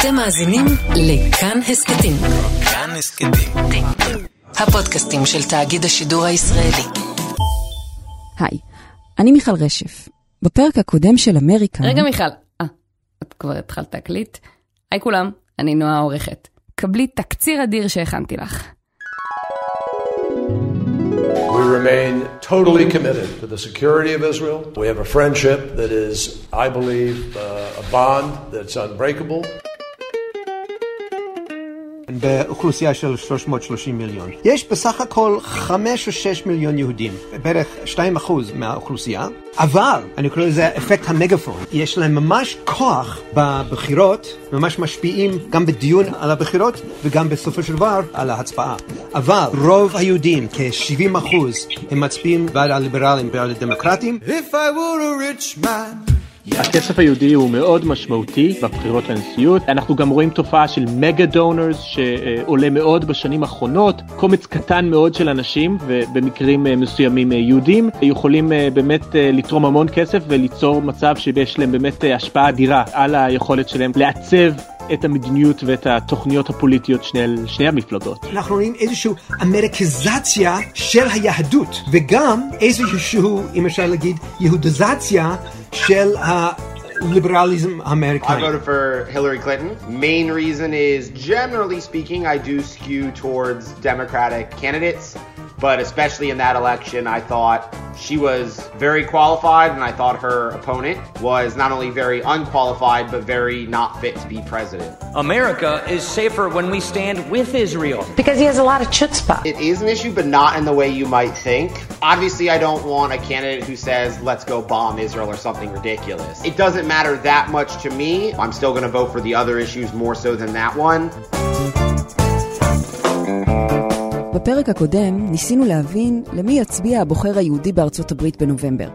אתם מאזינים לכאן הסכתים. כאן הסכתים. הפודקאסטים של תאגיד השידור הישראלי. היי, אני מיכל רשף. בפרק הקודם של אמריקה... רגע מיכל, אה, את כבר התחלת להקליט? היי כולם, אני נועה העורכת. קבלי תקציר אדיר שהכנתי לך. We remain totally committed to the security of Israel. We have a friendship that is, I believe, uh, a bond that's unbreakable. באוכלוסייה של 330 מיליון. יש בסך הכל 5 או 6 מיליון יהודים, בערך 2 אחוז מהאוכלוסייה, אבל, אני קורא לזה אפקט המגפון, יש להם ממש כוח בבחירות, ממש משפיעים גם בדיון על הבחירות וגם בסופו של דבר על ההצבעה. אבל רוב היהודים, כ-70 אחוז, הם מצביעים בעד הליברלים ועד הדמוקרטים. If I were a rich man הכסף היהודי הוא מאוד משמעותי בבחירות לנשיאות. אנחנו גם רואים תופעה של מגה דונרס שעולה מאוד בשנים האחרונות. קומץ קטן מאוד של אנשים, ובמקרים מסוימים יהודים, יכולים באמת לתרום המון כסף וליצור מצב שיש להם באמת השפעה אדירה על היכולת שלהם לעצב את המדיניות ואת התוכניות הפוליטיות של שני המפלגות. אנחנו רואים איזושהי אמריקזציה של היהדות, וגם איזושהי, אם אפשר להגיד, יהודיזציה של liberalism American. I voted for Hillary Clinton. Main reason is generally speaking, I do skew towards Democratic candidates. But especially in that election, I thought she was very qualified, and I thought her opponent was not only very unqualified, but very not fit to be president. America is safer when we stand with Israel. Because he has a lot of chutzpah. It is an issue, but not in the way you might think. Obviously, I don't want a candidate who says, let's go bomb Israel or something ridiculous. It doesn't matter that much to me. I'm still going to vote for the other issues more so than that one. בפרק הקודם ניסינו להבין למי יצביע הבוחר היהודי בארצות הברית בנובמבר.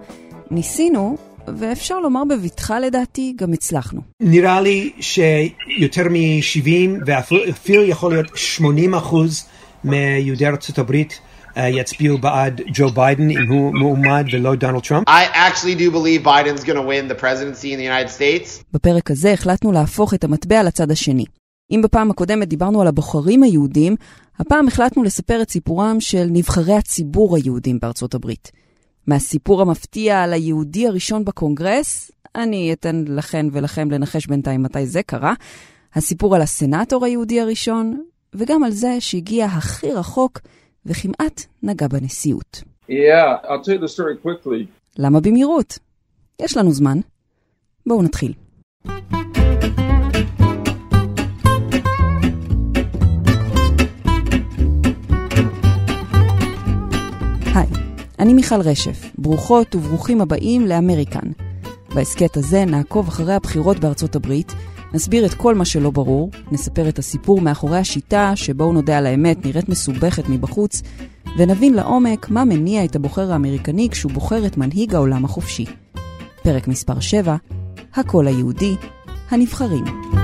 ניסינו, ואפשר לומר בבטחה לדעתי, גם הצלחנו. נראה לי שיותר מ-70 ואפילו יכול להיות 80 אחוז מיהודי ארצות הברית uh, יצביעו בעד ג'ו ביידן אם הוא מועמד ולא דונלד טראמפ. I actually do believe Biden's going to win the presidency in the United States. בפרק הזה החלטנו להפוך את המטבע לצד השני. אם בפעם הקודמת דיברנו על הבוחרים היהודים, הפעם החלטנו לספר את סיפורם של נבחרי הציבור היהודים בארצות הברית. מהסיפור המפתיע על היהודי הראשון בקונגרס, אני אתן לכן ולכם לנחש בינתיים מתי זה קרה, הסיפור על הסנאטור היהודי הראשון, וגם על זה שהגיע הכי רחוק וכמעט נגע בנשיאות. Yeah, I'll tell you the story quickly. למה במהירות? יש לנו זמן. בואו נתחיל. אני מיכל רשף. ברוכות וברוכים הבאים לאמריקן. בהסכת הזה נעקוב אחרי הבחירות בארצות הברית, נסביר את כל מה שלא ברור, נספר את הסיפור מאחורי השיטה, שבואו נודה על האמת נראית מסובכת מבחוץ, ונבין לעומק מה מניע את הבוחר האמריקני כשהוא בוחר את מנהיג העולם החופשי. פרק מספר 7, הקול היהודי, הנבחרים.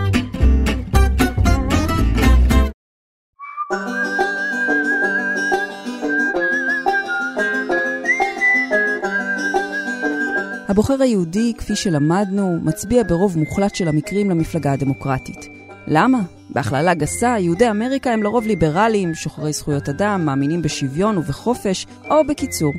הבוחר היהודי, כפי שלמדנו, מצביע ברוב מוחלט של המקרים למפלגה הדמוקרטית. למה? בהכללה גסה, יהודי אמריקה הם לרוב ליברליים, שוחרי זכויות אדם, מאמינים בשוויון ובחופש, או בקיצור,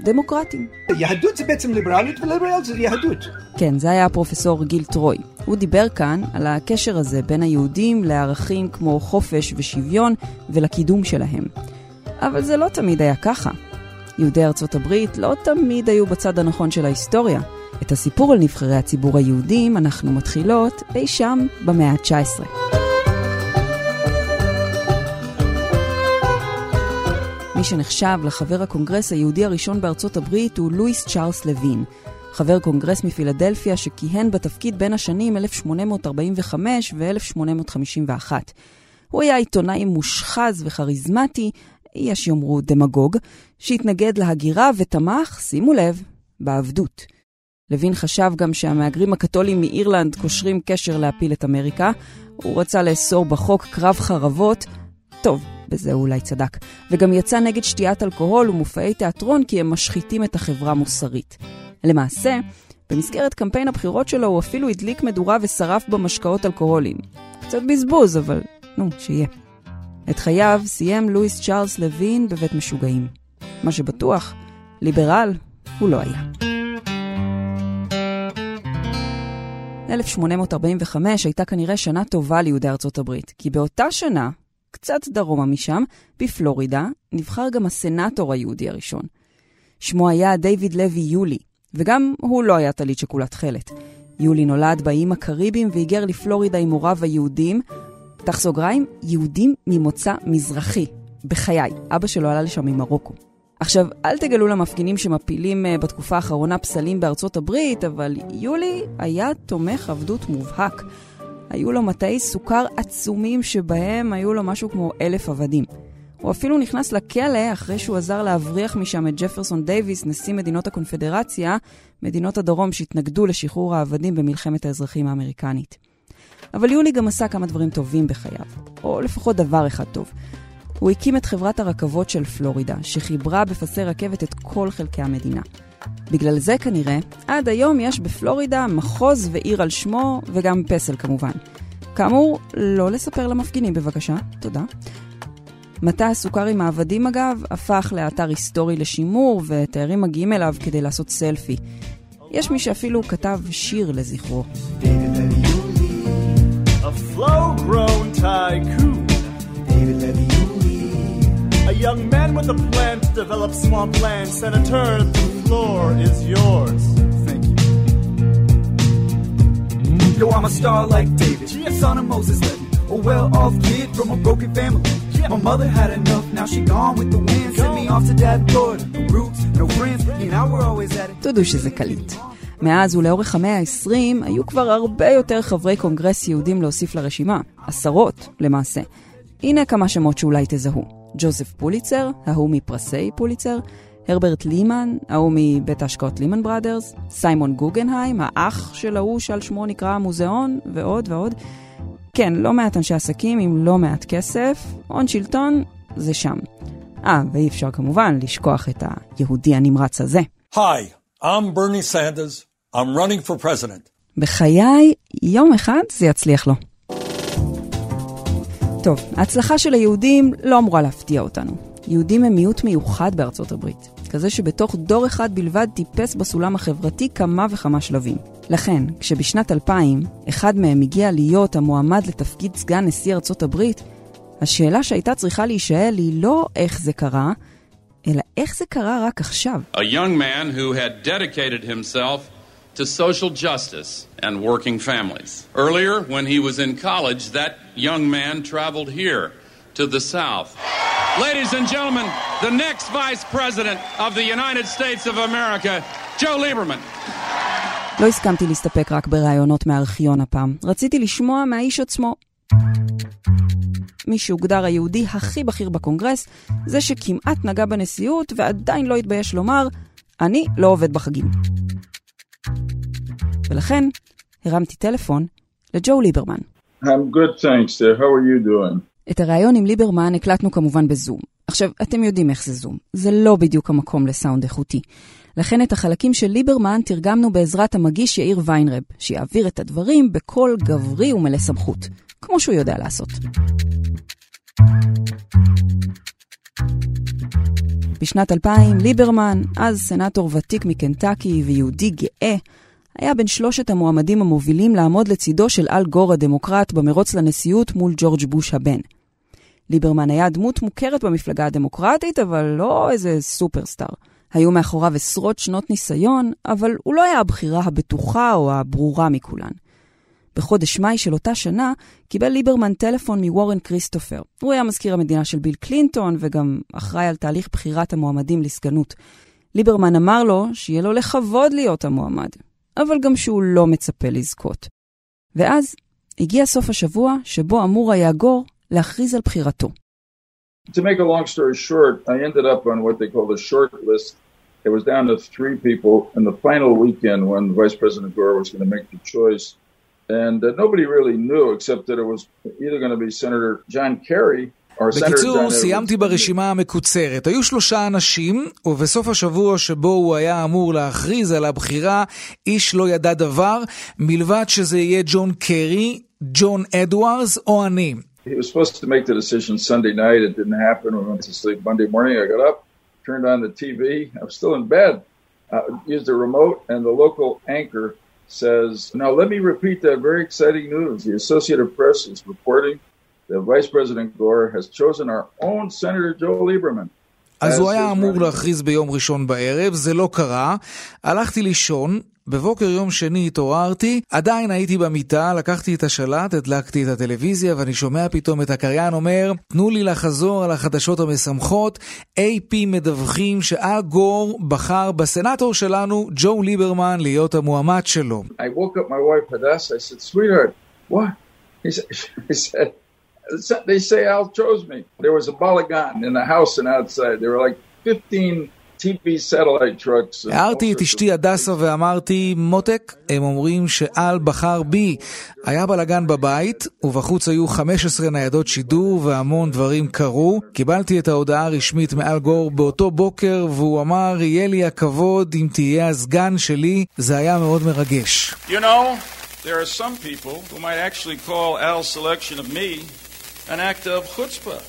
דמוקרטים. יהדות זה בעצם ליברליות וליברליות זה יהדות. כן, זה היה הפרופסור גיל טרוי. הוא דיבר כאן על הקשר הזה בין היהודים לערכים כמו חופש ושוויון ולקידום שלהם. אבל זה לא תמיד היה ככה. יהודי ארצות הברית לא תמיד היו בצד הנכון של ההיסטוריה. את הסיפור על נבחרי הציבור היהודים אנחנו מתחילות אי שם במאה ה-19. מי שנחשב לחבר הקונגרס היהודי הראשון בארצות הברית הוא לואיס צ'ארלס לוין, חבר קונגרס מפילדלפיה שכיהן בתפקיד בין השנים 1845 ו-1851. הוא היה עיתונאי מושחז וכריזמטי, יש יאמרו דמגוג, שהתנגד להגירה ותמך, שימו לב, בעבדות. לוין חשב גם שהמהגרים הקתולים מאירלנד קושרים קשר להפיל את אמריקה. הוא רצה לאסור בחוק קרב חרבות. טוב, בזה הוא אולי צדק. וגם יצא נגד שתיית אלכוהול ומופעי תיאטרון כי הם משחיתים את החברה מוסרית. למעשה, במסגרת קמפיין הבחירות שלו הוא אפילו הדליק מדורה ושרף בה משקאות אלכוהוליים. קצת בזבוז, אבל נו, שיהיה. את חייו סיים לואיס צ'ארלס לוין בבית משוגעים. מה שבטוח, ליברל הוא לא היה. 1845 הייתה כנראה שנה טובה ליהודי ארצות הברית, כי באותה שנה, קצת דרומה משם, בפלורידה, נבחר גם הסנאטור היהודי הראשון. שמו היה דיוויד לוי יולי, וגם הוא לא היה טלית שכולה תכלת. יולי נולד באיים הקריביים והיגר לפלורידה עם הוריו היהודים, פתח סוגריים, יהודים ממוצא מזרחי. בחיי, אבא שלו עלה לשם ממרוקו. עכשיו, אל תגלו למפגינים שמפילים uh, בתקופה האחרונה פסלים בארצות הברית, אבל יולי היה תומך עבדות מובהק. היו לו מטעי סוכר עצומים שבהם היו לו משהו כמו אלף עבדים. הוא אפילו נכנס לכלא אחרי שהוא עזר להבריח משם את ג'פרסון דייוויס, נשיא מדינות הקונפדרציה, מדינות הדרום שהתנגדו לשחרור העבדים במלחמת האזרחים האמריקנית. אבל יולי גם עשה כמה דברים טובים בחייו, או לפחות דבר אחד טוב. הוא הקים את חברת הרכבות של פלורידה, שחיברה בפסי רכבת את כל חלקי המדינה. בגלל זה כנראה, עד היום יש בפלורידה מחוז ועיר על שמו, וגם פסל כמובן. כאמור, לא לספר למפגינים בבקשה, תודה. מטע הסוכר עם העבדים אגב, הפך לאתר היסטורי לשימור, ותיירים מגיעים אליו כדי לעשות סלפי. יש מי שאפילו כתב שיר לזכרו. A young man with a plan to develop swampland. Senator, the floor is yours. Thank you. Yo, I'm a star like David, a son of Moses Levy, a well-off kid from a broken family. My mother had enough, now she gone with the wind. Sent me off to dad, Florida. No roots, no friends, me and I were always at it. תודו שזה קליט. מאז ולאורך המאה ה-20 היו כבר הרבה יותר חברי קונגרס יהודים להוסיף לרשימה, עשרות למעשה. הנה כמה שמות שאולי תזהו. ג'וזף פוליצר, ההוא מפרסי פוליצר, הרברט לימן, ההוא מבית ההשקעות לימן בראדרס, סיימון גוגנהיים, האח של ההוא שעל שמו נקרא המוזיאון, ועוד ועוד. כן, לא מעט אנשי עסקים עם לא מעט כסף, הון שלטון זה שם. אה, ואי אפשר כמובן לשכוח את היהודי הנמרץ הזה. היי, I'm Bernie Sanders, I'm running for president. בחיי, יום אחד זה יצליח לו. טוב, ההצלחה של היהודים לא אמורה להפתיע אותנו. יהודים הם מיעוט מיוחד בארצות הברית, כזה שבתוך דור אחד בלבד טיפס בסולם החברתי כמה וכמה שלבים. לכן, כשבשנת 2000 אחד מהם הגיע להיות המועמד לתפקיד סגן נשיא ארצות הברית, השאלה שהייתה צריכה להישאל היא לא איך זה קרה, אלא איך זה קרה רק עכשיו. A young man who had dedicated himself to social justice and working families. Earlier, when he was in college, that young man traveled here to the South. Ladies and gentlemen, the next Vice President of the United States of America, Joe Lieberman. לא הסכמתי להסתפק רק בראיונות מהארכיון הפעם. רציתי לשמוע מהאיש עצמו. מי שהוגדר היהודי הכי בכיר בקונגרס, זה שכמעט נגע בנשיאות ועדיין לא התבייש לומר, אני לא עובד בחגים. ולכן הרמתי טלפון לג'ו ליברמן. I'm good, thanks. Sir. How are you doing? את הריאיון עם ליברמן הקלטנו כמובן בזום. עכשיו, אתם יודעים איך זה זום. זה לא בדיוק המקום לסאונד איכותי. לכן את החלקים של ליברמן תרגמנו בעזרת המגיש יאיר ויינרב, שיעביר את הדברים בקול גברי ומלא סמכות, כמו שהוא יודע לעשות. בשנת 2000, ליברמן, אז סנאטור ותיק מקנטקי ויהודי גאה, היה בין שלושת המועמדים המובילים לעמוד לצידו של אל גור הדמוקרט במרוץ לנשיאות מול ג'ורג' בוש הבן. ליברמן היה דמות מוכרת במפלגה הדמוקרטית, אבל לא איזה סופרסטאר. היו מאחוריו עשרות שנות ניסיון, אבל הוא לא היה הבחירה הבטוחה או הברורה מכולן. בחודש מאי של אותה שנה קיבל ליברמן טלפון מוורן כריסטופר. הוא היה מזכיר המדינה של ביל קלינטון וגם אחראי על תהליך בחירת המועמדים לסגנות. ליברמן אמר לו שיהיה לו לכבוד להיות המועמד, אבל גם שהוא לא מצפה לזכות. ואז הגיע סוף השבוע שבו אמור היה גור להכריז על בחירתו. To make a long story short, I ended up on what they call the short list. It was down to three people in the final weekend when Vice President Gore was going to make the choice. And uh, nobody really knew except that it was either going to be Senator John Kerry בקיצור, סיימתי ברשימה המקוצרת. היו שלושה אנשים, ובסוף השבוע שבו הוא היה אמור להכריז על הבחירה, איש לא ידע דבר, מלבד שזה יהיה ג'ון קרי, ג'ון אדוארדס או אני. He was supposed to make the decision Sunday night. It didn't happen. We went to sleep Monday morning. I got up, turned on the TV. I was still in bed. Uh, used the remote, and the local anchor says, Now let me repeat that very exciting news. The Associated Press is reporting that Vice President Gore has chosen our own Senator Joe Lieberman. אז הוא היה אמור להכריז ביום ראשון בערב, זה לא קרה. הלכתי לישון, בבוקר יום שני התעוררתי, עדיין הייתי במיטה, לקחתי את השלט, הדלקתי את הטלוויזיה ואני שומע פתאום את הקריין אומר, תנו לי לחזור על החדשות המשמחות, AP מדווחים שאל גור בחר בסנאטור שלנו, ג'ו ליברמן, להיות המועמד שלו. I woke up my wife Hadassah, I said, sweetheart, what? He said, he said, they say Al chose me. There was a balagan in the house and outside. There were like 15 הערתי את אשתי הדסה ואמרתי, מותק, הם אומרים שאל בחר בי. היה בלאגן בבית, ובחוץ היו 15 ניידות שידור והמון דברים קרו. קיבלתי את ההודעה הרשמית מאל גור באותו בוקר, והוא אמר, יהיה לי הכבוד אם תהיה הסגן שלי. זה היה מאוד מרגש. You know, there are some people who might actually call Al's selection of me an act of chutzpah.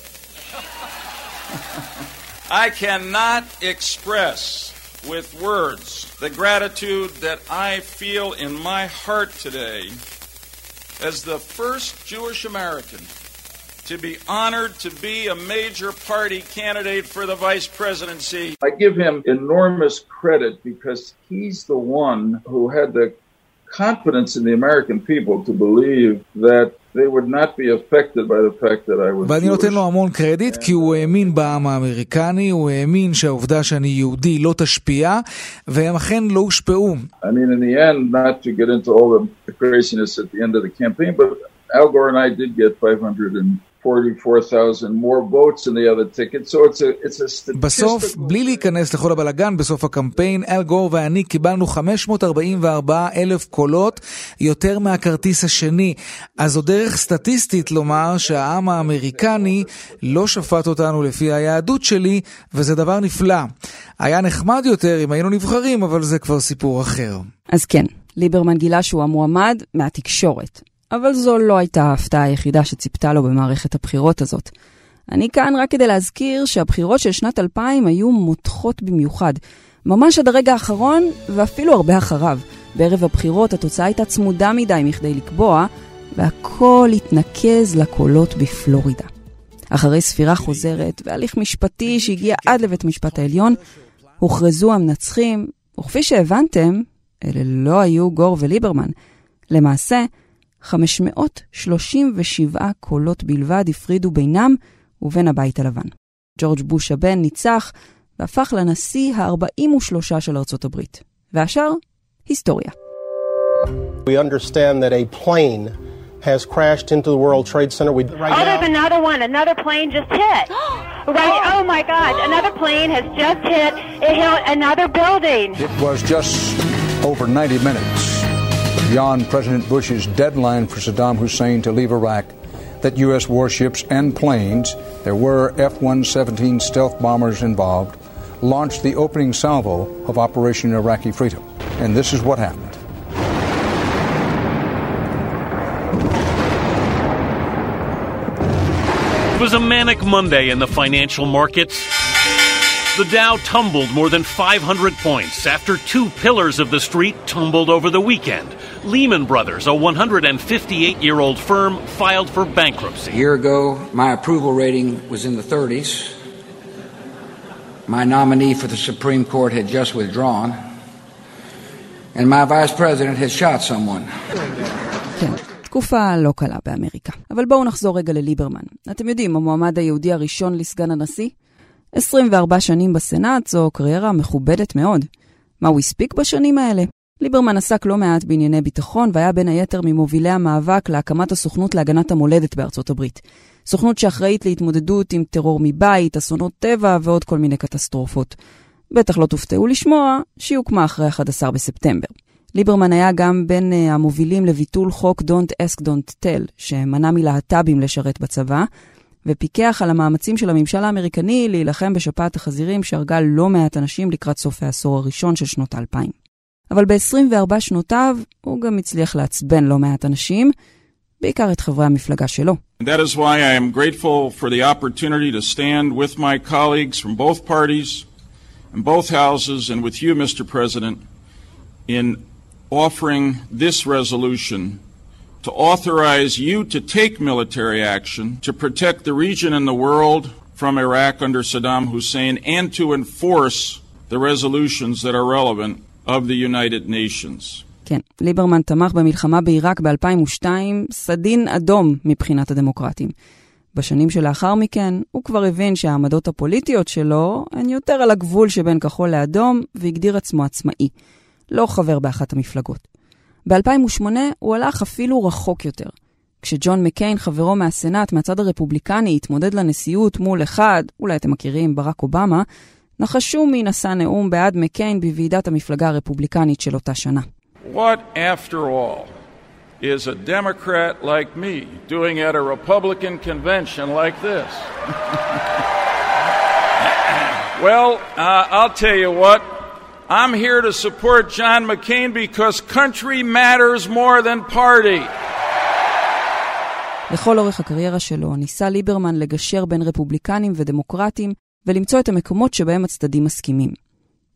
I cannot express with words the gratitude that I feel in my heart today as the first Jewish American to be honored to be a major party candidate for the vice presidency. I give him enormous credit because he's the one who had the confidence in the American people to believe that ואני נותן לו המון קרדיט כי הוא האמין בעם האמריקני, הוא האמין שהעובדה שאני יהודי לא תשפיע, והם אכן לא הושפעו. Al Gore and I did get 500 and 44,000 more votes than the other ticket, so it's a, it's a statistical... בסוף, בלי להיכנס לכל הבלגן, בסוף הקמפיין, אל גור ואני קיבלנו 544 אלף קולות, יותר מהכרטיס השני. אז זו דרך סטטיסטית לומר שהעם האמריקני לא שפט אותנו לפי היהדות שלי, וזה דבר נפלא. היה נחמד יותר אם היינו נבחרים, אבל זה כבר סיפור אחר. אז כן, ליברמן גילה שהוא המועמד מהתקשורת. אבל זו לא הייתה ההפתעה היחידה שציפתה לו במערכת הבחירות הזאת. אני כאן רק כדי להזכיר שהבחירות של שנת 2000 היו מותחות במיוחד. ממש עד הרגע האחרון, ואפילו הרבה אחריו. בערב הבחירות התוצאה הייתה צמודה מדי מכדי לקבוע, והכל התנקז לקולות בפלורידה. אחרי ספירה חוזרת והליך משפטי שהגיע עד לבית המשפט העליון, הוכרזו המנצחים, וכפי שהבנתם, אלה לא היו גור וליברמן. למעשה, 537 קולות בלבד הפרידו בינם ובין הבית הלבן. ג'ורג' בוש הבן ניצח והפך לנשיא ה-43 של ארצות הברית. והשאר, היסטוריה. We understand that a plane has crashed into the World Trade Center. We, right oh, there's another one. Another plane just hit. right. Oh my God! Another plane has just hit. It hit another building. It was just over 90 minutes beyond President Bush's deadline for Saddam Hussein to leave Iraq that U.S. warships and planes, there were F 117 stealth bombers involved, launched the opening salvo of Operation Iraqi Freedom. And this is what happened. It was a manic Monday in the financial markets. The Dow tumbled more than 500 points after two pillars of the street tumbled over the weekend. Lehman Brothers, a 158 year old firm, filed for bankruptcy. A year ago, my approval rating was in the 30s. My nominee for the Supreme Court had just withdrawn. And my vice president had shot someone. תקופה לא קלה באמריקה. אבל בואו נחזור רגע לליברמן. אתם יודעים, המועמד היהודי הראשון לסגן הנשיא? 24 שנים בסנאט זו קריירה מכובדת מאוד. מה הוא הספיק בשנים האלה? ליברמן עסק לא מעט בענייני ביטחון והיה בין היתר ממובילי המאבק להקמת הסוכנות להגנת המולדת בארצות הברית. סוכנות שאחראית להתמודדות עם טרור מבית, אסונות טבע ועוד כל מיני קטסטרופות. בטח לא תופתעו לשמוע שהיא הוקמה אחרי 11 בספטמבר. ליברמן היה גם בין uh, המובילים לביטול חוק Don't Ask Don't Tell, שמנע מלהט"בים לשרת בצבא, ופיקח על המאמצים של הממשל האמריקני להילחם בשפעת החזירים שהרגה לא מעט אנשים לקראת סוף העשור הראשון של שנות האלפיים. אבל ב-24 שנותיו הוא גם הצליח לעצבן לא מעט אנשים, בעיקר את חברי המפלגה שלו. That is why I am grateful for the opportunity to stand with my colleagues from both parties and both houses and with you, Mr. President, in offering this resolution to authorize you to take military action to protect the region and the world from Iraq under Saddam Hussein and to enforce the resolutions that are relevant of the United Nations. כן, ליברמן תמך במלחמה בעיראק ב-2002, סדין אדום מבחינת הדמוקרטים. בשנים שלאחר מכן, הוא כבר הבין שהעמדות הפוליטיות שלו הן יותר על הגבול שבין כחול לאדום, והגדיר עצמו עצמאי. לא חבר באחת המפלגות. ב-2008 הוא הלך אפילו רחוק יותר. כשג'ון מקיין, חברו מהסנאט מהצד הרפובליקני, התמודד לנשיאות מול אחד, אולי אתם מכירים, ברק אובמה, נחשו מי נשא נאום בעד מקיין בוועידת המפלגה הרפובליקנית של אותה שנה. What, after all, is a Democrat like me doing at a Republican convention like this? well, uh, I'll tell you what. I'm here to support John McCain because country matters more than party. לכל אורך הקריירה שלו ניסה ליברמן לגשר בין רפובליקנים ודמוקרטים ולמצוא את המקומות שבהם הצדדים מסכימים.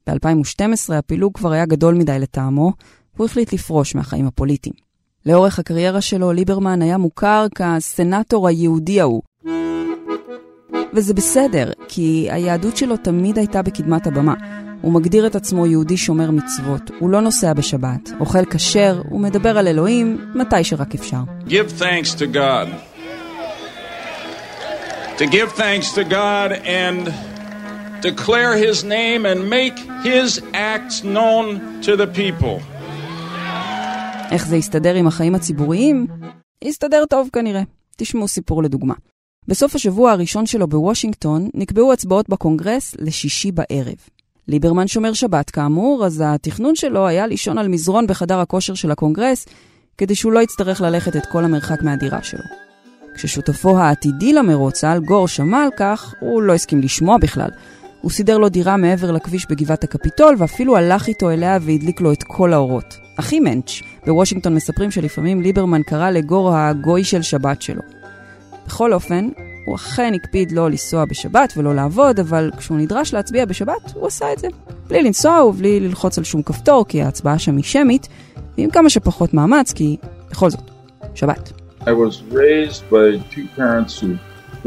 ב-2012 הפילוג כבר היה גדול מדי לטעמו, והוא החליט לפרוש מהחיים הפוליטיים. לאורך הקריירה שלו ליברמן היה מוכר כסנטור היהודי ההוא. וזה בסדר, כי היהדות שלו תמיד הייתה בקדמת הבמה. הוא מגדיר את עצמו יהודי שומר מצוות, הוא לא נוסע בשבת, אוכל כשר, הוא מדבר על אלוהים מתי שרק אפשר. Give thanks to God. To give thanks to God and declare His name and make His acts known to the people. איך זה יסתדר עם החיים הציבוריים? יסתדר טוב כנראה. תשמעו סיפור לדוגמה. בסוף השבוע הראשון שלו בוושינגטון נקבעו הצבעות בקונגרס לשישי בערב. ליברמן שומר שבת כאמור, אז התכנון שלו היה לישון על מזרון בחדר הכושר של הקונגרס, כדי שהוא לא יצטרך ללכת את כל המרחק מהדירה שלו. כששותפו העתידי למרוץ, אל גור, שמע על כך, הוא לא הסכים לשמוע בכלל. הוא סידר לו דירה מעבר לכביש בגבעת הקפיטול, ואפילו הלך איתו אליה והדליק לו את כל האורות. הכי מענץ', בוושינגטון מספרים שלפעמים ליברמן קרא לגור הגוי של שבת שלו. בכל אופן, הוא אכן הקפיד לא לנסוע בשבת ולא לעבוד, אבל כשהוא נדרש להצביע בשבת, הוא עשה את זה. בלי לנסוע ובלי ללחוץ על שום כפתור, כי ההצבעה שם היא שמית, ועם כמה שפחות מאמץ, כי בכל זאת, שבת. I was raised by two parents who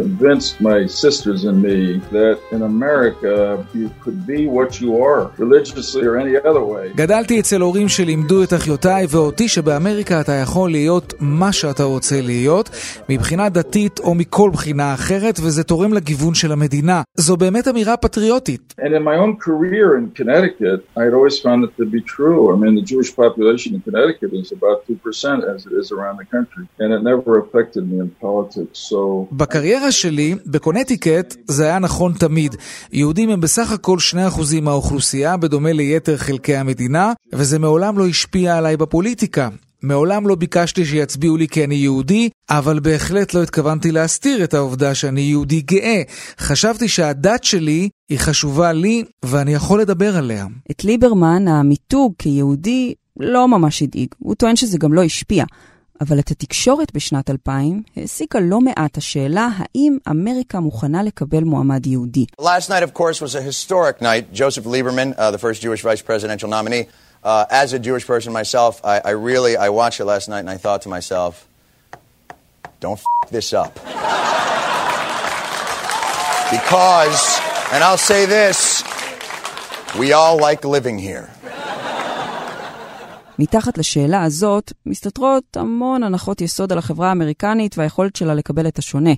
convinced my sisters and me that in America you could be what you are, religiously or any other way. גדלתי אצל הורים שלימדו את אחיותיי ואותי שבאמריקה אתה יכול להיות מה שאתה רוצה להיות, מבחינה דתית או מכל בחינה אחרת, וזה תורם לגיוון של המדינה. זו באמת אמירה פטריוטית. And in my own career in Connecticut, I had always found it to be true. I mean, the Jewish population in Connecticut is about 2% as it is around the country, and it never affected me in politics, so... בקריירה שלי, בקונטיקט, זה היה נכון תמיד. יהודים הם בסך הכל 2% מהאוכלוסייה, בדומה ליתר חלקי המדינה, וזה מעולם לא השפיע עליי בפוליטיקה. מעולם לא ביקשתי שיצביעו לי כי אני יהודי, אבל בהחלט לא התכוונתי להסתיר את העובדה שאני יהודי גאה. חשבתי שהדת שלי היא חשובה לי, ואני יכול לדבר עליה. את ליברמן, המיתוג כיהודי לא ממש הדאיג. הוא טוען שזה גם לא השפיע. אבל את התקשורת בשנת 2000 העסיקה לא מעט השאלה האם אמריקה מוכנה לקבל מועמד יהודי. Last night, of course, was a historic night. Joseph Lieberman, uh, the first Jewish vice presidential nominee. Uh, as a Jewish person myself, I, I really, I watched it last night and I thought to myself, don't f this up. because, and I'll say this, we all like living here. מתחת לשאלה הזאת מסתתרות המון הנחות יסוד על החברה האמריקנית והיכולת שלה לקבל את השונה.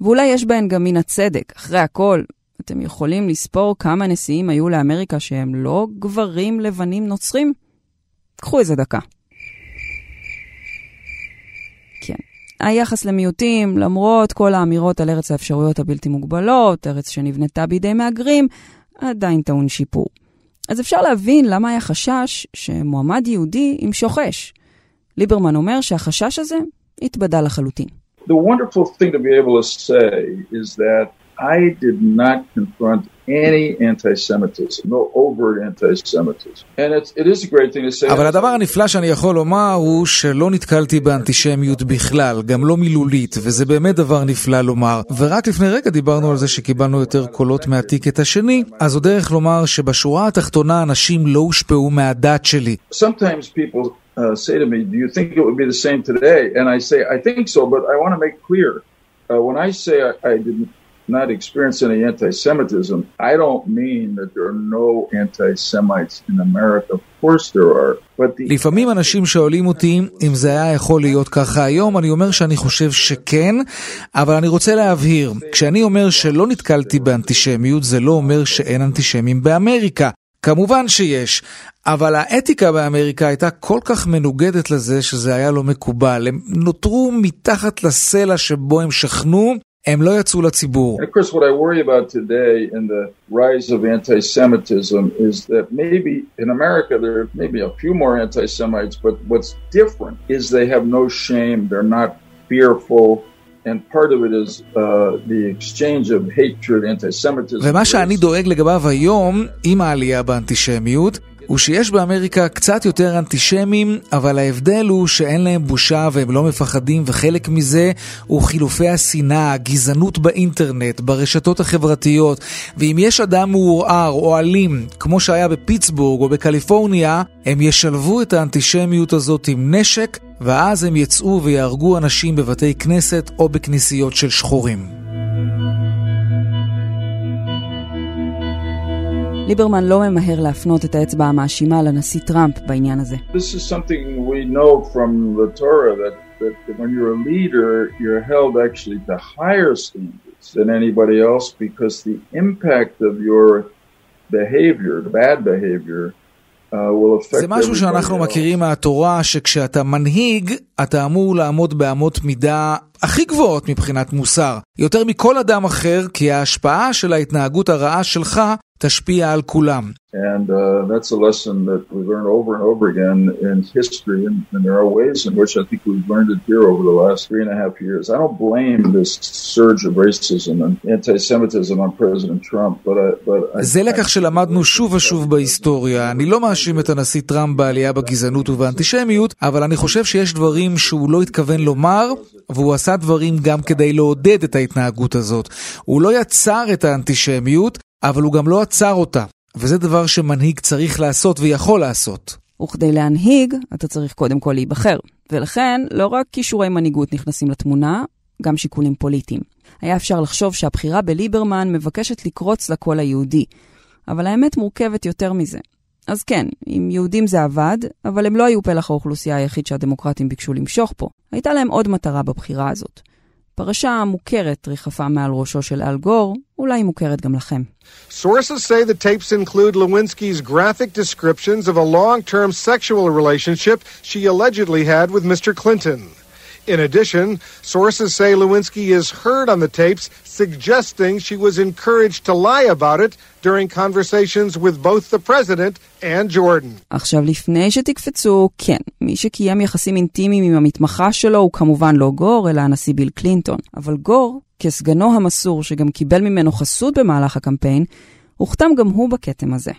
ואולי יש בהן גם מן הצדק. אחרי הכל, אתם יכולים לספור כמה נשיאים היו לאמריקה שהם לא גברים לבנים נוצרים? קחו איזה דקה. כן. היחס למיעוטים, למרות כל האמירות על ארץ האפשרויות הבלתי מוגבלות, ארץ שנבנתה בידי מהגרים, עדיין טעון שיפור. אז אפשר להבין למה היה חשש שמועמד יהודי ימשוך אש. ליברמן אומר שהחשש הזה התבדה לחלוטין. The wonderful thing to be able to say is that I did not confront any anti-Semitism, no overt anti-Semitism. And it's, it is a great thing to say. אבל הדבר הנפלא שאני יכול לומר הוא שלא נתקלתי באנטישמיות בכלל, גם לא מילולית, וזה באמת דבר נפלא לומר. ורק לפני רגע דיברנו על זה שקיבלנו יותר קולות מהטיקט השני, אז זו דרך לומר שבשורה התחתונה אנשים לא הושפעו מהדת שלי. Sometimes people uh, say to me, do you think it would be the same today? And I say, I think so, but I want to make clear. Uh, when I say I, I did not experience any anti-Semitism, I don't mean that there are no anti-Semites in America. לפעמים אנשים שואלים אותי אם זה היה יכול להיות ככה היום, אני אומר שאני חושב שכן, אבל אני רוצה להבהיר, כשאני אומר שלא נתקלתי באנטישמיות, זה לא אומר שאין אנטישמים באמריקה. כמובן שיש, אבל האתיקה באמריקה הייתה כל כך מנוגדת לזה שזה היה לא מקובל. הם נותרו מתחת לסלע שבו הם שכנו, הם לא יצאו לציבור. And of course, what I worry about today in the rise of anti-Semitism is that maybe in America there are maybe a few more anti-Semites, but what's different is they have no shame, they're not fearful, and part of it is uh, the exchange of hatred, anti-Semitism. ומה שאני דואג לגביו היום, עם העלייה באנטישמיות, הוא שיש באמריקה קצת יותר אנטישמים, אבל ההבדל הוא שאין להם בושה והם לא מפחדים, וחלק מזה הוא חילופי השנאה, הגזענות באינטרנט, ברשתות החברתיות, ואם יש אדם מעורער או אלים, כמו שהיה בפיטסבורג או בקליפורניה, הם ישלבו את האנטישמיות הזאת עם נשק, ואז הם יצאו ויהרגו אנשים בבתי כנסת או בכנסיות של שחורים. ליברמן לא ממהר להפנות את האצבע המאשימה לנשיא טראמפ בעניין הזה. This is something we know from the Torah that, that when you're a leader, you're held actually to higher standards than anybody else because the impact of your behavior, the bad behavior, uh, will affect זה משהו שאנחנו מכירים מהתורה, שכשאתה מנהיג, אתה אמור לעמוד באמות מידה הכי גבוהות מבחינת מוסר. יותר מכל אדם אחר, כי ההשפעה של ההתנהגות הרעה שלך תשפיע על כולם. And uh, that's a lesson that we learn over and over again in history, and, and there are ways in which I think we've learned it here over the last three and a half years. I don't blame this surge of racism and anti-Semitism on President Trump, but I... But I זה לקח שלמדנו שוב ושוב בהיסטוריה. אני לא מאשים את הנשיא טראמפ בעלייה בגזענות ובאנטישמיות, אבל אני חושב שיש דברים שהוא לא התכוון לומר, והוא עשה דברים גם כדי לעודד את ההתנהגות הזאת. הוא לא יצר את האנטישמיות, אבל הוא גם לא עצר אותה, וזה דבר שמנהיג צריך לעשות ויכול לעשות. וכדי להנהיג, אתה צריך קודם כל להיבחר. ולכן, לא רק כישורי מנהיגות נכנסים לתמונה, גם שיקולים פוליטיים. היה אפשר לחשוב שהבחירה בליברמן מבקשת לקרוץ לקול היהודי, אבל האמת מורכבת יותר מזה. אז כן, עם יהודים זה עבד, אבל הם לא היו פלח האוכלוסייה היחיד שהדמוקרטים ביקשו למשוך פה. הייתה להם עוד מטרה בבחירה הזאת. פרשה מוכרת ריחפה מעל ראשו של אל גור, אולי מוכרת גם לכם. Sources say the tapes include Lewinsky's graphic descriptions of a long-term sexual relationship she allegedly had with Mr. Clinton. In addition, sources say Lewinsky is heard on the tapes suggesting she was encouraged to lie about it during conversations with both the president and Jordan. עכשיו, לפני שתקפצו, כן, מי שקיים יחסים אינטימיים עם המתמחה שלו הוא כמובן לא גור, אלא הנשיא ביל קלינטון. אבל גור, כסגנו המסור, שגם קיבל ממנו חסות במהלך הקמפיין, הוכתם גם הוא בכתם הזה.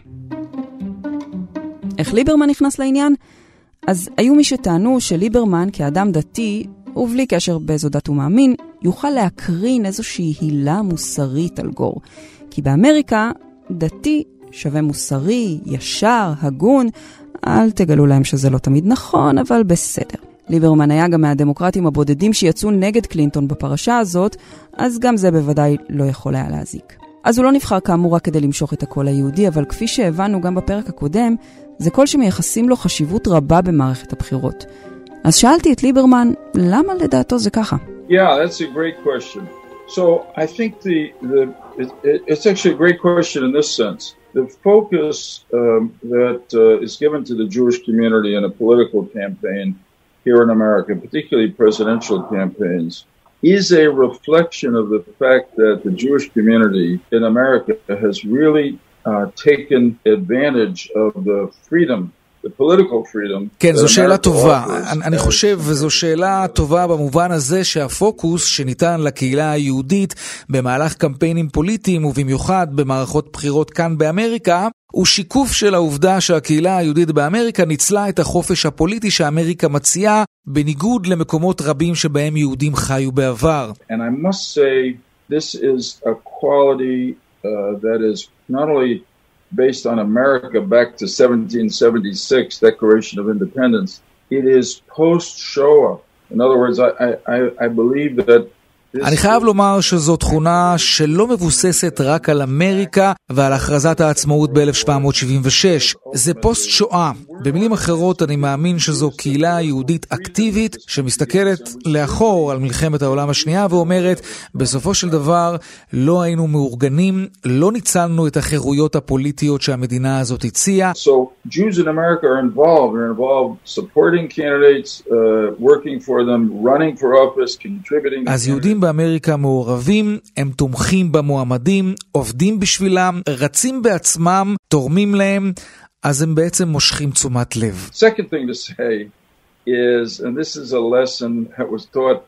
איך ליברמן נכנס לעניין? אז היו מי שטענו שליברמן, כאדם דתי, ובלי קשר באיזו דת הוא מאמין, יוכל להקרין איזושהי הילה מוסרית על גור. כי באמריקה, דתי שווה מוסרי, ישר, הגון, אל תגלו להם שזה לא תמיד נכון, אבל בסדר. ליברמן היה גם מהדמוקרטים הבודדים שיצאו נגד קלינטון בפרשה הזאת, אז גם זה בוודאי לא יכול היה להזיק. אז הוא לא נבחר כאמור רק כדי למשוך את הקול היהודי, אבל כפי שהבנו גם בפרק הקודם, זה קול שמייחסים לו חשיבות רבה במערכת הבחירות. אז שאלתי את ליברמן, למה לדעתו זה ככה? Yeah, that's a great question. So I think the, the it, it, it's actually a great question in this sense. The focus um, that uh, is given to the Jewish community in a political campaign here in America, particularly presidential campaigns, is a reflection of the fact that the Jewish community in America has really uh, taken advantage of the freedom כן, זו שאלה טובה. אני חושב, וזו שאלה טובה במובן הזה שהפוקוס שניתן לקהילה היהודית במהלך קמפיינים פוליטיים, ובמיוחד במערכות בחירות כאן באמריקה, הוא שיקוף של העובדה שהקהילה היהודית באמריקה ניצלה את החופש הפוליטי שאמריקה מציעה, בניגוד למקומות רבים שבהם יהודים חיו בעבר. And I must say, this is a quality uh, that is not only based on America back to 1776 Declaration of Independence. It is post-Shoah. In other words, I, I, I believe that אני חייב לומר שזו תכונה שלא מבוססת רק על אמריקה ועל הכרזת העצמאות ב-1776. זה פוסט שואה. במילים אחרות, אני מאמין שזו קהילה יהודית אקטיבית שמסתכלת לאחור על מלחמת העולם השנייה ואומרת, בסופו של דבר לא היינו מאורגנים, לא ניצלנו את החירויות הפוליטיות שהמדינה הזאת הציעה. So, Jews in America are involved, are involved supporting candidates, uh, working for them, running for office, contributing. אז יהודים יהודים באמריקה מעורבים, הם תומכים במועמדים, עובדים בשבילם, רצים בעצמם, תורמים להם, אז הם בעצם מושכים תשומת לב. Second thing to say is, and this is a lesson that was taught,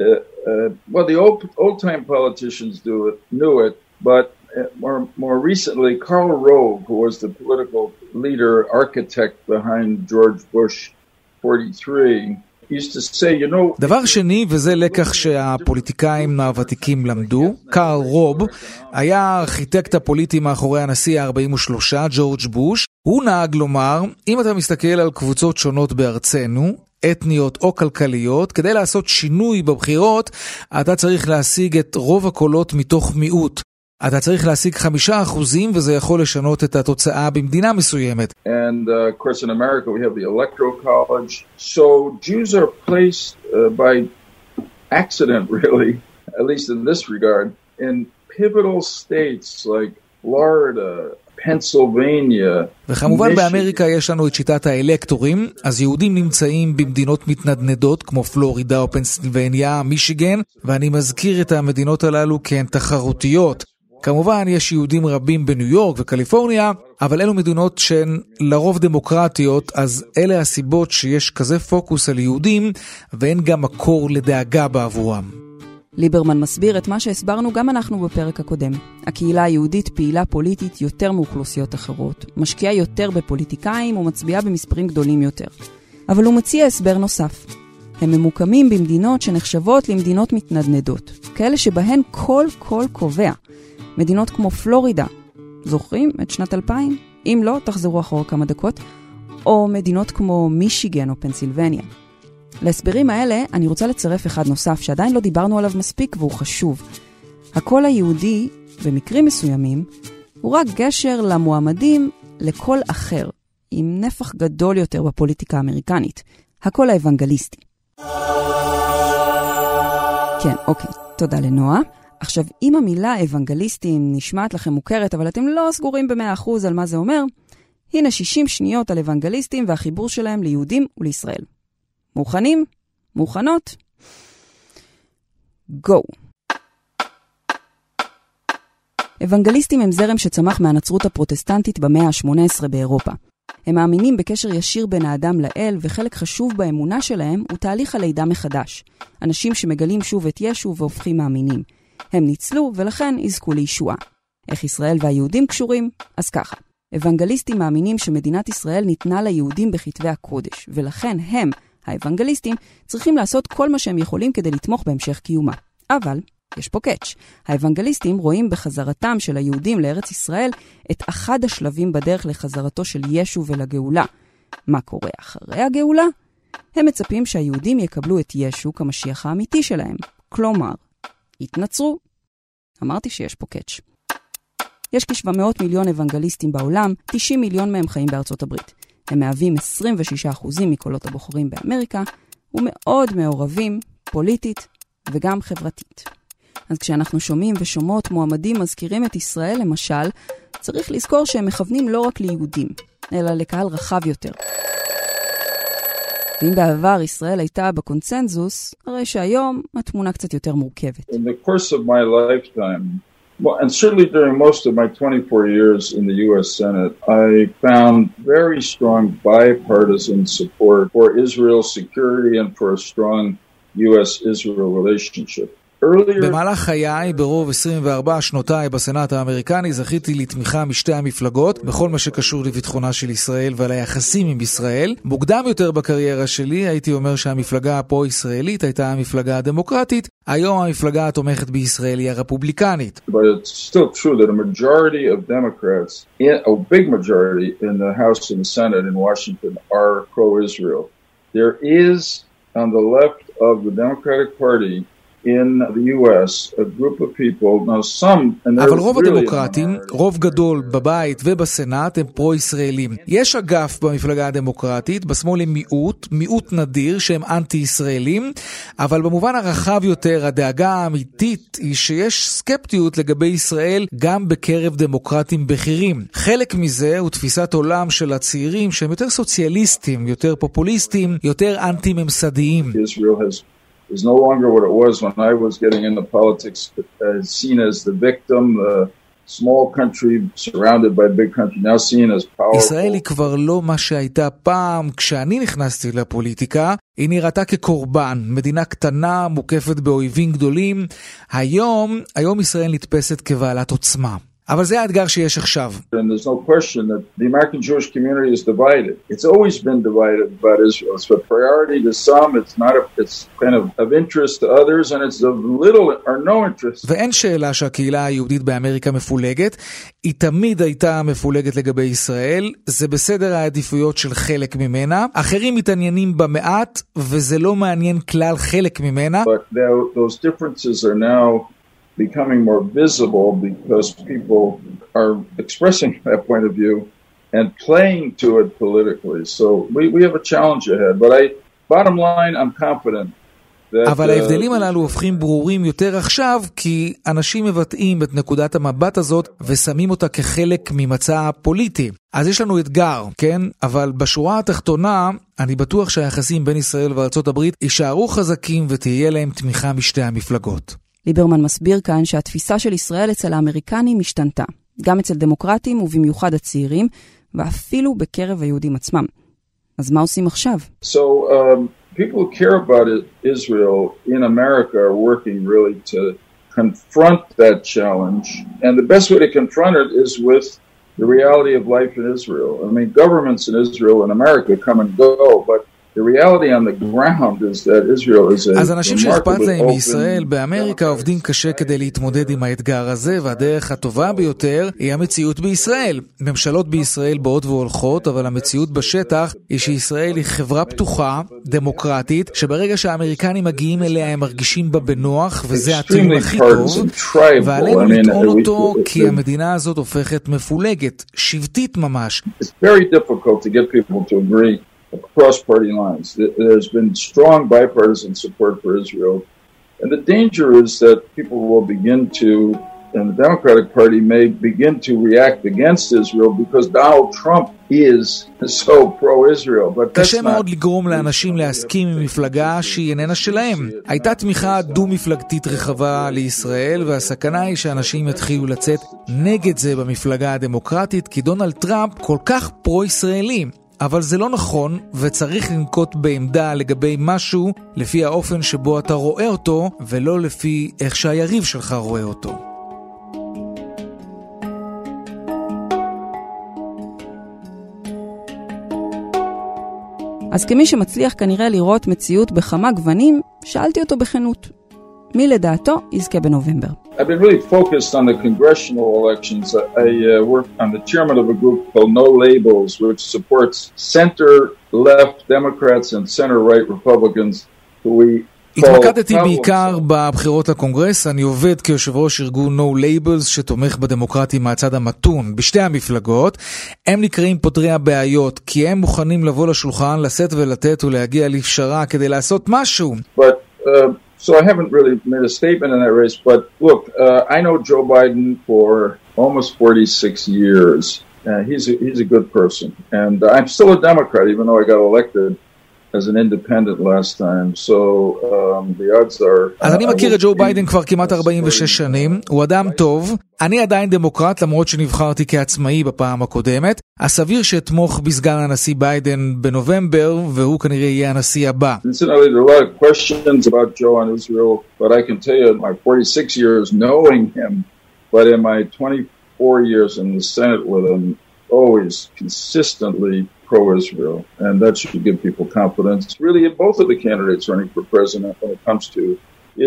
uh, uh, well, the old, old time politicians do it, knew it, but more, more recently, Karl Rove, who was the political leader, architect behind George Bush 43, דבר שני, וזה לקח שהפוליטיקאים הוותיקים למדו, קארל רוב היה הארכיטקט הפוליטי מאחורי הנשיא ה-43, ג'ורג' בוש. הוא נהג לומר, אם אתה מסתכל על קבוצות שונות בארצנו, אתניות או כלכליות, כדי לעשות שינוי בבחירות, אתה צריך להשיג את רוב הקולות מתוך מיעוט. אתה צריך להשיג חמישה אחוזים וזה יכול לשנות את התוצאה במדינה מסוימת. And uh, of course in America we have the electoral college. So Jews are placed uh, by accident really, at least in this regard, in pivotal states like Florida, פנסילבניה. וכמובן באמריקה יש לנו את שיטת האלקטורים, אז יהודים נמצאים במדינות מתנדנדות כמו פלורידה או פנסילבניה, מישיגן, ואני מזכיר את המדינות הללו כי הן תחרותיות. כמובן, יש יהודים רבים בניו יורק וקליפורניה, אבל אלו מדינות שהן לרוב דמוקרטיות, אז אלה הסיבות שיש כזה פוקוס על יהודים, ואין גם מקור לדאגה בעבורם. ליברמן מסביר את מה שהסברנו גם אנחנו בפרק הקודם. הקהילה היהודית פעילה פוליטית יותר מאוכלוסיות אחרות, משקיעה יותר בפוליטיקאים ומצביעה במספרים גדולים יותר. אבל הוא מציע הסבר נוסף. הם ממוקמים במדינות שנחשבות למדינות מתנדנדות, כאלה שבהן כל קול קובע. מדינות כמו פלורידה, זוכרים את שנת 2000? אם לא, תחזרו אחורה כמה דקות. או מדינות כמו מישיגן או פנסילבניה. להסברים האלה אני רוצה לצרף אחד נוסף שעדיין לא דיברנו עליו מספיק והוא חשוב. הקול היהודי, במקרים מסוימים, הוא רק גשר למועמדים לקול אחר, עם נפח גדול יותר בפוליטיקה האמריקנית, הקול האוונגליסטי. כן, אוקיי, תודה לנועה. עכשיו, אם המילה אוונגליסטים נשמעת לכם מוכרת, אבל אתם לא סגורים ב-100% על מה זה אומר, הנה 60 שניות על אוונגליסטים והחיבור שלהם ליהודים ולישראל. מוכנים? מוכנות? גו. אוונגליסטים הם זרם שצמח מהנצרות הפרוטסטנטית במאה ה-18 באירופה. הם מאמינים בקשר ישיר בין האדם לאל, וחלק חשוב באמונה שלהם הוא תהליך הלידה מחדש. אנשים שמגלים שוב את ישו והופכים מאמינים. הם ניצלו ולכן יזכו לישועה. איך ישראל והיהודים קשורים? אז ככה, אוונגליסטים מאמינים שמדינת ישראל ניתנה ליהודים בכתבי הקודש, ולכן הם, האוונגליסטים, צריכים לעשות כל מה שהם יכולים כדי לתמוך בהמשך קיומה. אבל, יש פה קאץ', האוונגליסטים רואים בחזרתם של היהודים לארץ ישראל את אחד השלבים בדרך לחזרתו של ישו ולגאולה. מה קורה אחרי הגאולה? הם מצפים שהיהודים יקבלו את ישו כמשיח האמיתי שלהם. כלומר, התנצרו. אמרתי שיש פה קאץ'. יש כ-700 מיליון אוונגליסטים בעולם, 90 מיליון מהם חיים בארצות הברית. הם מהווים 26% מקולות הבוחרים באמריקה, ומאוד מעורבים פוליטית וגם חברתית. אז כשאנחנו שומעים ושומעות מועמדים מזכירים את ישראל, למשל, צריך לזכור שהם מכוונים לא רק ליהודים, אלא לקהל רחב יותר. ואם בעבר ישראל הייתה בקונצנזוס, הרי שהיום התמונה קצת יותר מורכבת. In the course of my lifetime, Well, and certainly during most of my 24 years in the U.S. Senate, I found very strong bipartisan support for Israel's security and for a strong U.S. Israel relationship. במהלך חיי, ברוב 24 שנותיי בסנאט האמריקני, זכיתי לתמיכה משתי המפלגות בכל מה שקשור לביטחונה של ישראל ועל היחסים עם ישראל. מוקדם יותר בקריירה שלי הייתי אומר שהמפלגה הפרו-ישראלית הייתה המפלגה הדמוקרטית, היום המפלגה התומכת בישראל היא הרפובליקנית. There is on the left of the Democratic Party in the US, a group of people, now some, and אבל רוב הדמוקרטים, רוב גדול בבית ובסנאט הם פרו-ישראלים. יש אגף במפלגה הדמוקרטית, בשמאל הם מיעוט, מיעוט נדיר שהם אנטי-ישראלים, אבל במובן הרחב יותר, הדאגה האמיתית היא שיש סקפטיות לגבי ישראל גם בקרב דמוקרטים בכירים. חלק מזה הוא תפיסת עולם של הצעירים שהם יותר סוציאליסטים, יותר פופוליסטים, יותר אנטי-ממסדיים. Is no longer what it was when I was getting into politics, uh, seen as the victim, the small country surrounded by big country, now seen as powerful. ישראל היא כבר לא מה שהייתה פעם. כשאני נכנסתי לפוליטיקה, היא נראתה כקורבן, מדינה קטנה, מוקפת באויבים גדולים. היום, היום ישראל נתפסת כבעלת עוצמה. אבל זה האתגר שיש עכשיו. And there's no question that the American Jewish community is divided. It's always been divided about Israel. It's a priority to some, it's not a, it's kind of of interest to others, and it's of little or no interest. ואין שאלה שהקהילה היהודית באמריקה מפולגת. היא תמיד הייתה מפולגת לגבי ישראל, זה בסדר העדיפויות של חלק ממנה. אחרים מתעניינים במעט, וזה לא מעניין כלל חלק ממנה. But those differences are now becoming more visible because people are expressing that point of view and playing to it politically. So we, we have a challenge ahead. But I, bottom line, I'm confident. That, אבל ההבדלים הללו הופכים ברורים יותר עכשיו, כי אנשים מבטאים את נקודת המבט הזאת ושמים אותה כחלק ממצע פוליטי. אז יש לנו אתגר, כן? אבל בשורה התחתונה, אני בטוח שהיחסים בין ישראל וארצות הברית יישארו חזקים ותהיה להם תמיכה משתי המפלגות. ליברמן מסביר כאן שהתפיסה של ישראל אצל האמריקנים השתנתה, גם אצל דמוקרטים ובמיוחד הצעירים, ואפילו בקרב היהודים עצמם. אז מה עושים עכשיו? So, um, people who care about Israel in America are working really to confront that challenge. And the best way to confront it is with the reality of life in Israel. I mean, governments in Israel and America come and go, but אז אנשים שאכפת להם מישראל באמריקה עובדים קשה כדי להתמודד עם האתגר הזה, והדרך הטובה ביותר היא המציאות בישראל. ממשלות בישראל באות והולכות, אבל המציאות בשטח היא שישראל היא חברה פתוחה, דמוקרטית, שברגע שהאמריקנים מגיעים אליה הם מרגישים בה בנוח, וזה הטיעון הכי טוב, ועלינו לטעון אותו כי המדינה הזאת הופכת מפולגת, שבטית ממש. Across party lines. There's been strong bipartisan support for Israel. And the danger is that people will begin to, and the Democratic Party may begin to react against Israel because Donald Trump is so pro-Israel. But that's קשה מאוד לגרום לאנשים להסכים עם מפלגה שהיא איננה שלהם. הייתה תמיכה דו-מפלגתית רחבה לישראל, והסכנה היא שאנשים יתחילו לצאת נגד זה במפלגה הדמוקרטית, כי דונלד טראמפ כל כך פרו-ישראלי. אבל זה לא נכון, וצריך לנקוט בעמדה לגבי משהו לפי האופן שבו אתה רואה אותו, ולא לפי איך שהיריב שלך רואה אותו. אז כמי שמצליח כנראה לראות מציאות בכמה גוונים, שאלתי אותו בכנות. מי לדעתו יזכה בנובמבר? I've been really focused on the congressional elections. I uh, work on the chairman of a group called No Labels, which supports center-left Democrats and center-right Republicans who we התמקדתי בעיקר בבחירות לקונגרס, אני עובד כיושב ראש ארגון No Labels שתומך בדמוקרטים מהצד המתון בשתי המפלגות. הם נקראים פותרי הבעיות, כי הם מוכנים לבוא לשולחן, לשאת ולתת ולהגיע לפשרה כדי לעשות משהו. But, uh, So I haven't really made a statement in that race, but look, uh, I know Joe Biden for almost 46 years. Uh, he's a, he's a good person, and I'm still a Democrat, even though I got elected. As an independent last time, so um, the odds are... אז אני מכיר את ג'ו ביידן כבר כמעט 46 שנים, הוא אדם טוב, אני עדיין דמוקרט למרות שנבחרתי כעצמאי בפעם הקודמת, הסביר שאתמוך בסגן הנשיא ביידן בנובמבר, והוא כנראה יהיה הנשיא הבא. Incidentally, there are a lot of questions about Joe and Israel, but I can tell you in my 46 years knowing him, but in my 24 years in the Senate with him, always consistently pro-Israel, and that should give people confidence. Really, in both of the candidates running for president when it comes to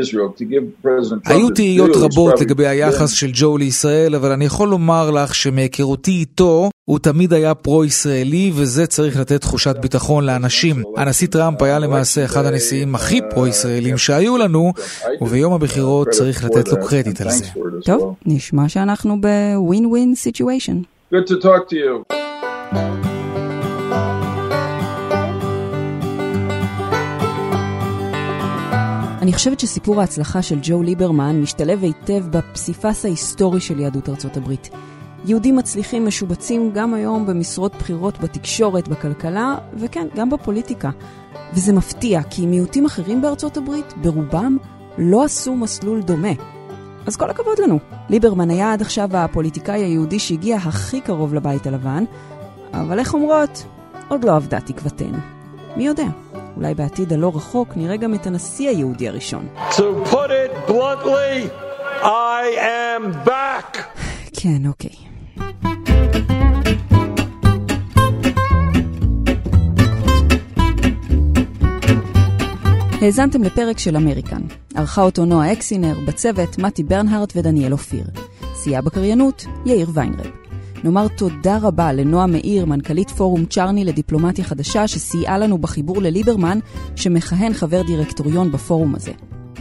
Israel, to give President Trump היו תהיות רבות לגבי היחס של ג'ו לישראל, אבל אני יכול לומר לך שמהיכרותי איתו, הוא תמיד היה פרו-ישראלי, וזה צריך לתת תחושת ביטחון לאנשים. הנשיא טראמפ היה למעשה אחד הנשיאים הכי פרו-ישראלים שהיו לנו, וביום הבחירות צריך לתת לו קרדיט על זה. טוב, נשמע שאנחנו בווין ווין סיטואשן. Good to talk to you. אני חושבת שסיפור ההצלחה של ג'ו ליברמן משתלב היטב בפסיפס ההיסטורי של יהדות ארצות הברית. יהודים מצליחים משובצים גם היום במשרות בכירות בתקשורת, בכלכלה, וכן, גם בפוליטיקה. וזה מפתיע, כי מיעוטים אחרים בארצות הברית, ברובם, לא עשו מסלול דומה. אז כל הכבוד לנו. ליברמן היה עד עכשיו הפוליטיקאי היהודי שהגיע הכי קרוב לבית הלבן, אבל איך אומרות? עוד לא אבדה תקוותנו. מי יודע, אולי בעתיד הלא רחוק נראה גם את הנשיא היהודי הראשון. To put it bluntly, I am back. כן, אוקיי. האזנתם לפרק של אמריקן. ערכה אותו נועה אקסינר, בצוות מתי ברנהרט ודניאל אופיר. סייע בקריינות, יאיר ויינרב. נאמר תודה רבה לנועה מאיר, מנכ"לית פורום צ'רני לדיפלומטיה חדשה, שסייעה לנו בחיבור לליברמן, שמכהן חבר דירקטוריון בפורום הזה.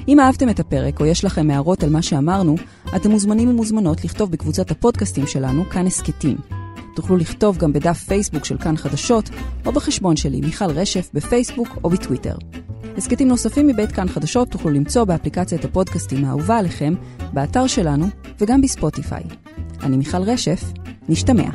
אם אהבתם את הפרק או יש לכם הערות על מה שאמרנו, אתם מוזמנים ומוזמנות לכתוב בקבוצת הפודקאסטים שלנו, כאן הסכתים. תוכלו לכתוב גם בדף פייסבוק של כאן חדשות, או בחשבון שלי, מיכל רשף, בפייסבוק או בטוויטר. הסכתים נוספים מבית כאן חדשות תוכלו למצוא באפליקציית הפודקאסטים האהובה עליכם, באתר שלנו וגם בספוטיפיי. אני מיכל רשף, נשתמע.